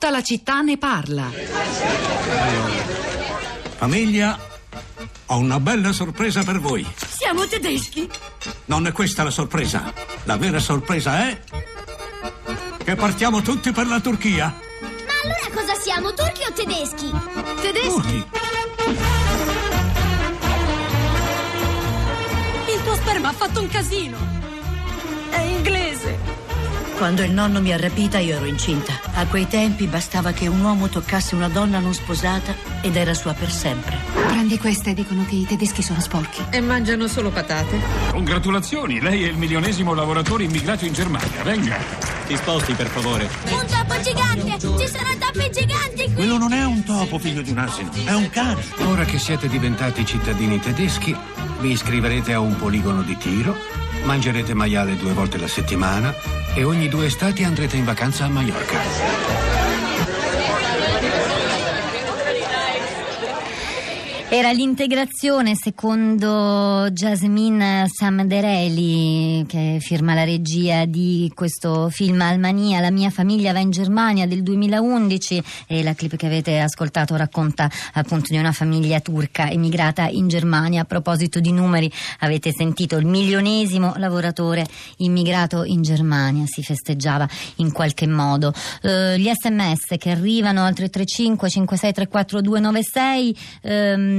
Tutta la città ne parla. Famiglia, ho una bella sorpresa per voi. Siamo tedeschi. Non è questa la sorpresa. La vera sorpresa è che partiamo tutti per la Turchia. Ma allora cosa siamo, turchi o tedeschi? Tedeschi. Turchi. Il tuo sperma ha fatto un casino. È inglese. Quando il nonno mi ha rapita io ero incinta. A quei tempi bastava che un uomo toccasse una donna non sposata ed era sua per sempre. Prendi queste, dicono che i tedeschi sono sporchi. E mangiano solo patate. Congratulazioni, lei è il milionesimo lavoratore immigrato in Germania. Venga. Si sposti, per favore. Un topo gigante! Ci sono topi giganti qui! Quello non è un topo, figlio di un asino, è un cane. Ora che siete diventati cittadini tedeschi, vi iscriverete a un poligono di tiro, mangerete maiale due volte la settimana e ogni due estati andrete in vacanza a Mallorca. Era l'integrazione secondo Jasmine Samdereli che firma la regia di questo film Almania, La mia famiglia va in Germania del 2011 e la clip che avete ascoltato racconta appunto di una famiglia turca emigrata in Germania. A proposito di numeri avete sentito il milionesimo lavoratore immigrato in Germania, si festeggiava in qualche modo. Eh, gli sms che arrivano al 335 5634 296 ehm,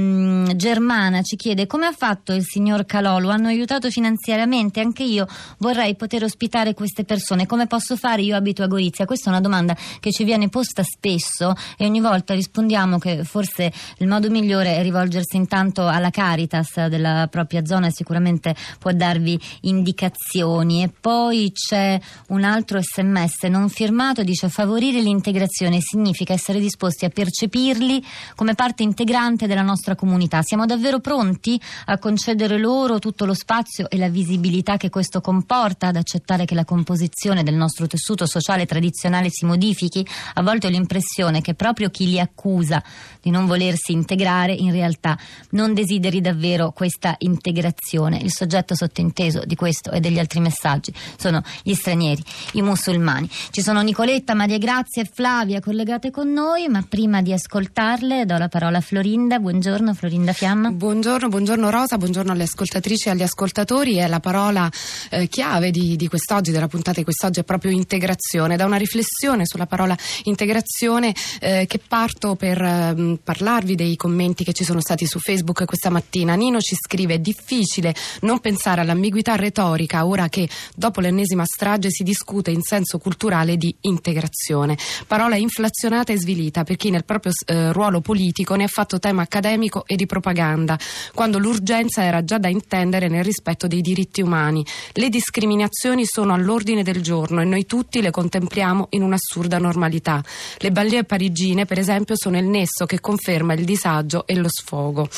Germana ci chiede come ha fatto il signor Calò, lo hanno aiutato finanziariamente, anche io vorrei poter ospitare queste persone, come posso fare? Io abito a Gorizia, questa è una domanda che ci viene posta spesso e ogni volta rispondiamo che forse il modo migliore è rivolgersi intanto alla Caritas della propria zona e sicuramente può darvi indicazioni. E poi c'è un altro sms non firmato, dice favorire l'integrazione significa essere disposti a percepirli come parte integrante della nostra comunità. Siamo davvero pronti a concedere loro tutto lo spazio e la visibilità che questo comporta, ad accettare che la composizione del nostro tessuto sociale tradizionale si modifichi? A volte ho l'impressione che proprio chi li accusa di non volersi integrare in realtà non desideri davvero questa integrazione. Il soggetto sottinteso di questo e degli altri messaggi sono gli stranieri, i musulmani. Ci sono Nicoletta, Maria Grazia e Flavia collegate con noi, ma prima di ascoltarle do la parola a Florinda. Buongiorno Florinda Fiamma. Buongiorno, buongiorno Rosa, buongiorno alle ascoltatrici e agli ascoltatori. È la parola eh, chiave di, di, quest'oggi, della puntata di quest'oggi, è proprio integrazione. Da una riflessione sulla parola integrazione eh, che parto per eh, parlarvi dei commenti che ci sono stati su Facebook questa mattina. Nino ci scrive: è difficile non pensare all'ambiguità retorica ora che dopo l'ennesima strage si discute in senso culturale di integrazione. Parola inflazionata e svilita per chi nel proprio eh, ruolo politico ne ha fatto tema accademico e di propaganda, quando l'urgenza era già da intendere nel rispetto dei diritti umani. Le discriminazioni sono all'ordine del giorno e noi tutti le contempliamo in un'assurda normalità. Le banlieue parigine, per esempio, sono il nesso che conferma il disagio e lo sfogo.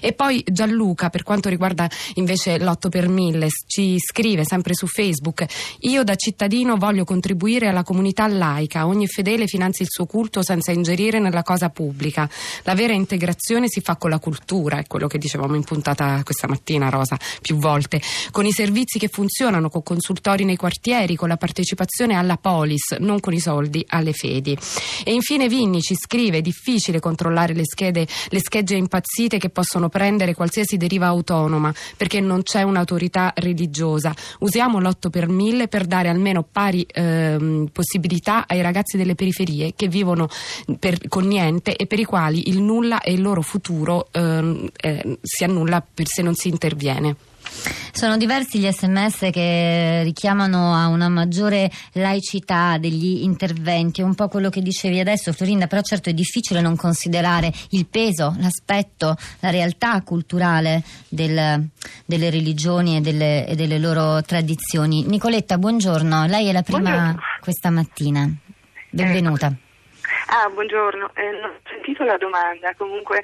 E poi Gianluca, per quanto riguarda invece l'8 per 1000, ci scrive sempre su Facebook: Io da cittadino voglio contribuire alla comunità laica. Ogni fedele finanzi il suo culto senza ingerire nella cosa pubblica. La vera integrazione si fa con la cultura, è quello che dicevamo in puntata questa mattina, Rosa, più volte, con i servizi che funzionano, con consultori nei quartieri, con la partecipazione alla polis, non con i soldi alle fedi. E infine Vinni ci scrive: è difficile controllare le schede, le schegge impazzite che possono prendere qualsiasi deriva autonoma, perché non c'è un'autorità religiosa. Usiamo l'8 per 1000 per dare almeno pari ehm, possibilità ai ragazzi delle periferie che vivono per, con niente e per i quali il nulla è il loro futuro ehm, eh, si annulla per se non si interviene. Sono diversi gli sms che richiamano a una maggiore laicità degli interventi, è un po' quello che dicevi adesso Florinda, però certo è difficile non considerare il peso, l'aspetto, la realtà culturale del, delle religioni e delle, e delle, loro tradizioni. Nicoletta, buongiorno, lei è la prima buongiorno. questa mattina, benvenuta. Ecco. Ah, buongiorno, eh, non ho sentito la domanda, comunque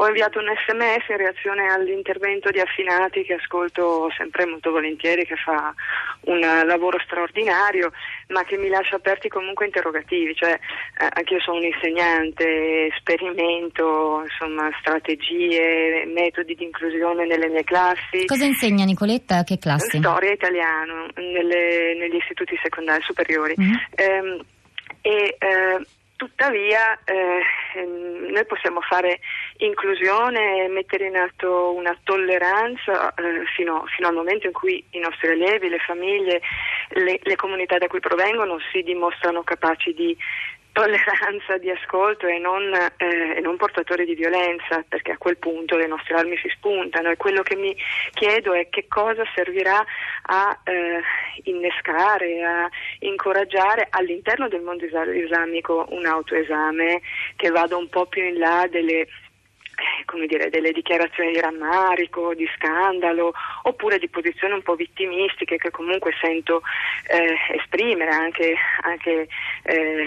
ho inviato un sms in reazione all'intervento di Affinati che ascolto sempre molto volentieri, che fa un lavoro straordinario, ma che mi lascia aperti comunque interrogativi, cioè eh, anche io sono un insegnante, sperimento insomma, strategie, metodi di inclusione nelle mie classi. Cosa insegna Nicoletta? Che classi? Storia italiano nelle, negli istituti secondari superiori. Mm-hmm. Ehm, e eh, Tuttavia eh, ehm, noi possiamo fare inclusione e mettere in atto una tolleranza eh, fino, fino, al momento in cui i nostri allievi, le famiglie, le, le comunità da cui provengono si dimostrano capaci di tolleranza di ascolto e non, eh, e non, portatori di violenza, perché a quel punto le nostre armi si spuntano. E quello che mi chiedo è che cosa servirà a eh, innescare, a incoraggiare all'interno del mondo islamico un autoesame che vada un po' più in là delle come dire, delle dichiarazioni di rammarico, di scandalo, oppure di posizioni un po' vittimistiche che comunque sento eh, esprimere anche, anche eh,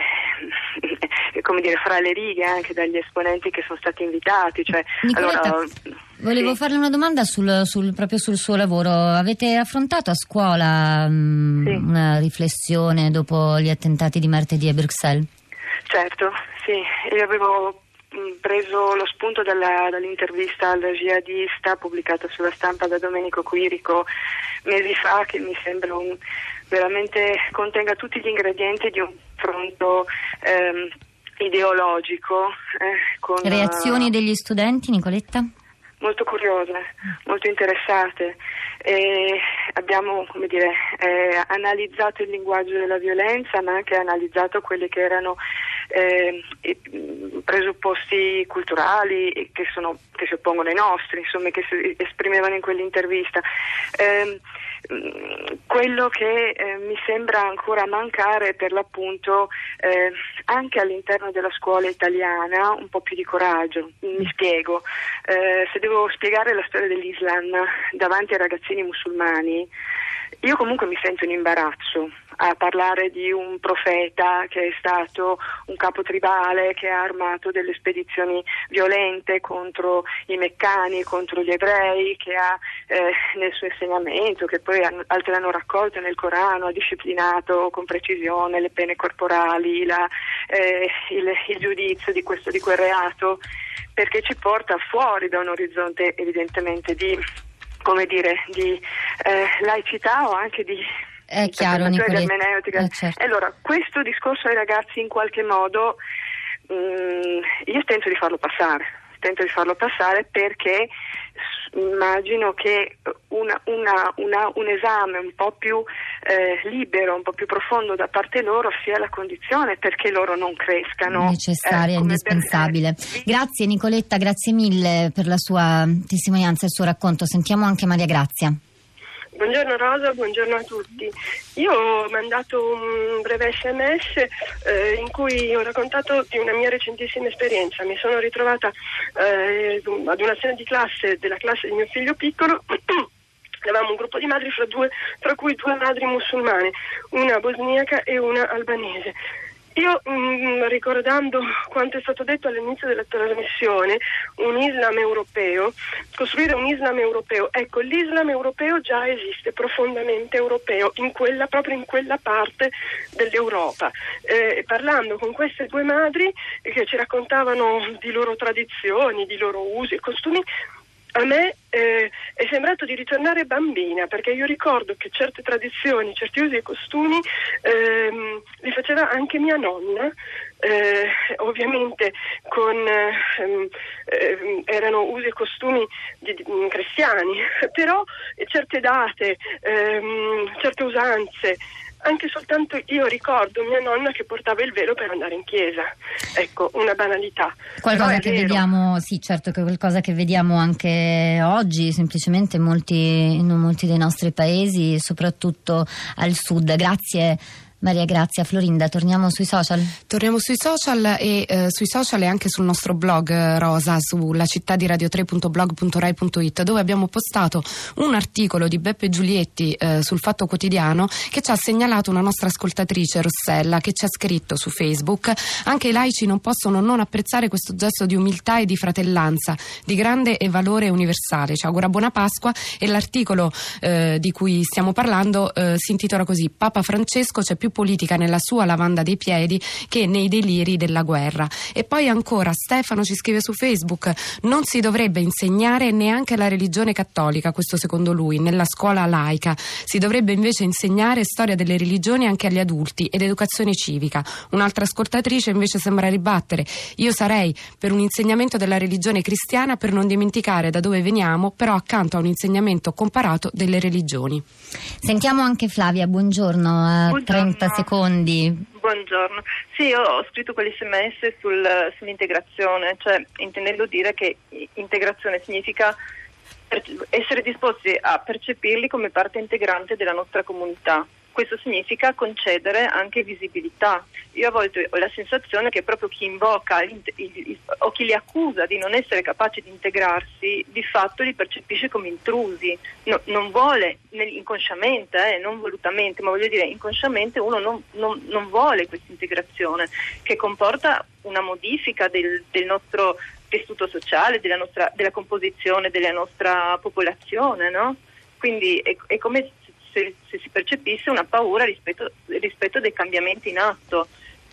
come dire, fra le righe anche dagli esponenti che sono stati invitati. Cioè, allora, volevo sì. farle una domanda sul, sul, proprio sul suo lavoro. Avete affrontato a scuola mh, sì. una riflessione dopo gli attentati di martedì a Bruxelles? Certo, sì, io avevo preso lo spunto dalla, dall'intervista al jihadista pubblicata sulla stampa da Domenico Quirico mesi fa che mi sembra un, veramente contenga tutti gli ingredienti di un fronto ehm, ideologico. Eh, con, Reazioni degli studenti, Nicoletta? Molto curiose, molto interessate. E abbiamo dire, eh, analizzato il linguaggio della violenza ma anche analizzato quelli che erano eh, presupposti culturali che, sono, che, si oppongono ai nostri, insomma, che si esprimevano in quell'intervista. Eh, quello che eh, mi sembra ancora mancare per l'appunto eh, anche all'interno della scuola italiana un po' più di coraggio. Mi spiego, eh, se devo spiegare la storia dell'Islam davanti ai ragazzini musulmani, io comunque mi sento in imbarazzo a parlare di un profeta che è stato un capo tribale che ha armato delle spedizioni violente contro i meccani, contro gli ebrei, che ha eh, nel suo insegnamento, che poi hanno, altri hanno raccolto nel Corano, ha disciplinato con precisione le pene corporali, la, eh, il, il giudizio di, questo, di quel reato, perché ci porta fuori da un orizzonte evidentemente di come dire, di eh, laicità o anche di è chiaro, ermeneutica. Eh, certo. Allora, questo discorso ai ragazzi in qualche modo mh, mm, io tento di farlo passare, tento di farlo passare perché immagino che una, una, una, un esame un po' più eh, libero, un po' più profondo da parte loro sia la condizione perché loro non crescano. Necessaria, eh, indispensabile. Per, eh, grazie Nicoletta, grazie mille per la sua testimonianza e il suo racconto. Sentiamo anche Maria Grazia. Buongiorno Rosa, buongiorno a tutti. Io ho mandato un breve sms eh, in cui ho raccontato di una mia recentissima esperienza. Mi sono ritrovata eh, ad una cena di classe della classe di mio figlio piccolo. Avevamo un gruppo di madri fra, due, fra cui due madri musulmane, una bosniaca e una albanese. Io mh, mm, ricordando quanto è stato detto all'inizio della trasmissione, un Islam europeo, costruire un Islam europeo, ecco l'Islam europeo già esiste, profondamente europeo, in quella, proprio in quella parte dell'Europa. Eh, parlando con queste due madri che ci raccontavano di loro tradizioni, di loro usi e costumi, a me eh, è sembrato di ritornare bambina perché io ricordo che certe tradizioni, certi usi e costumi ehm, li faceva anche mia nonna, eh, ovviamente con, ehm, eh, erano usi e costumi di, di, cristiani, però certe date, ehm, certe usanze anche soltanto io ricordo mia nonna che portava il velo per andare in chiesa. Ecco, una banalità. Qualcosa che vero. vediamo, sì, certo, che qualcosa che vediamo anche oggi, semplicemente molti, in molti dei nostri paesi, soprattutto al sud. Grazie Maria Grazia, Florinda, torniamo sui social? Torniamo sui social e eh, sui social e anche sul nostro blog eh, Rosa sulla città di radio3.blog.rai.it dove abbiamo postato un articolo di Beppe Giulietti eh, sul Fatto Quotidiano che ci ha segnalato una nostra ascoltatrice Rossella che ci ha scritto su Facebook anche i laici non possono non apprezzare questo gesto di umiltà e di fratellanza di grande e valore universale. Ci augura buona Pasqua e l'articolo eh, di cui stiamo parlando eh, si intitola così Papa Francesco c'è più più politica nella sua lavanda dei piedi che nei deliri della guerra. E poi ancora Stefano ci scrive su Facebook: non si dovrebbe insegnare neanche la religione cattolica, questo secondo lui, nella scuola laica. Si dovrebbe invece insegnare storia delle religioni anche agli adulti ed educazione civica. Un'altra ascoltatrice invece sembra ribattere: io sarei per un insegnamento della religione cristiana per non dimenticare da dove veniamo, però accanto a un insegnamento comparato delle religioni. Sentiamo anche Flavia, buongiorno, a Buongiorno. 30 secondi. Buongiorno. Sì, io ho scritto quell'SMS sul- sull'integrazione, cioè intendendo dire che integrazione significa essere disposti a percepirli come parte integrante della nostra comunità. Questo significa concedere anche visibilità. Io a volte ho la sensazione che proprio chi invoca il- il- o chi li accusa di non essere capaci di integrarsi, di fatto li percepisce come intrusi. No- non vuole, inconsciamente, eh, non volutamente, ma voglio dire inconsciamente uno non, non- non vuole questa integrazione che comporta una modifica del, del nostro tessuto sociale, della, nostra, della composizione della nostra popolazione, no? Quindi è, è come se, se si percepisse una paura rispetto, rispetto dei cambiamenti in atto.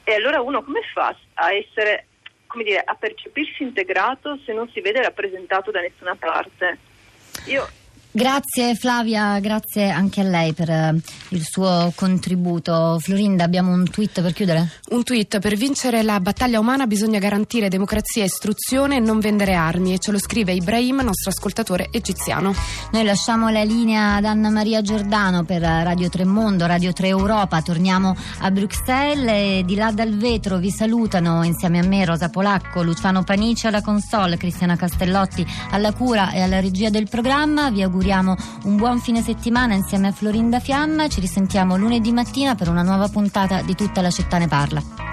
E allora uno come fa a essere, come dire, a percepirsi integrato se non si vede rappresentato da nessuna parte? Io Grazie Flavia, grazie anche a lei per eh, il suo contributo. Florinda, abbiamo un tweet per chiudere? Un tweet: per vincere la battaglia umana bisogna garantire democrazia e istruzione e non vendere armi. E ce lo scrive Ibrahim, nostro ascoltatore egiziano. Noi lasciamo la linea ad Anna Maria Giordano per Radio 3 Mondo, Radio 3 Europa. Torniamo a Bruxelles e di là dal vetro vi salutano insieme a me Rosa Polacco, Luciano Panici alla console, Cristiana Castellotti alla cura e alla regia del programma. Vi auguriamo un buon fine settimana insieme a Florinda Fiamma. Ci risentiamo lunedì mattina per una nuova puntata di Tutta la città ne parla.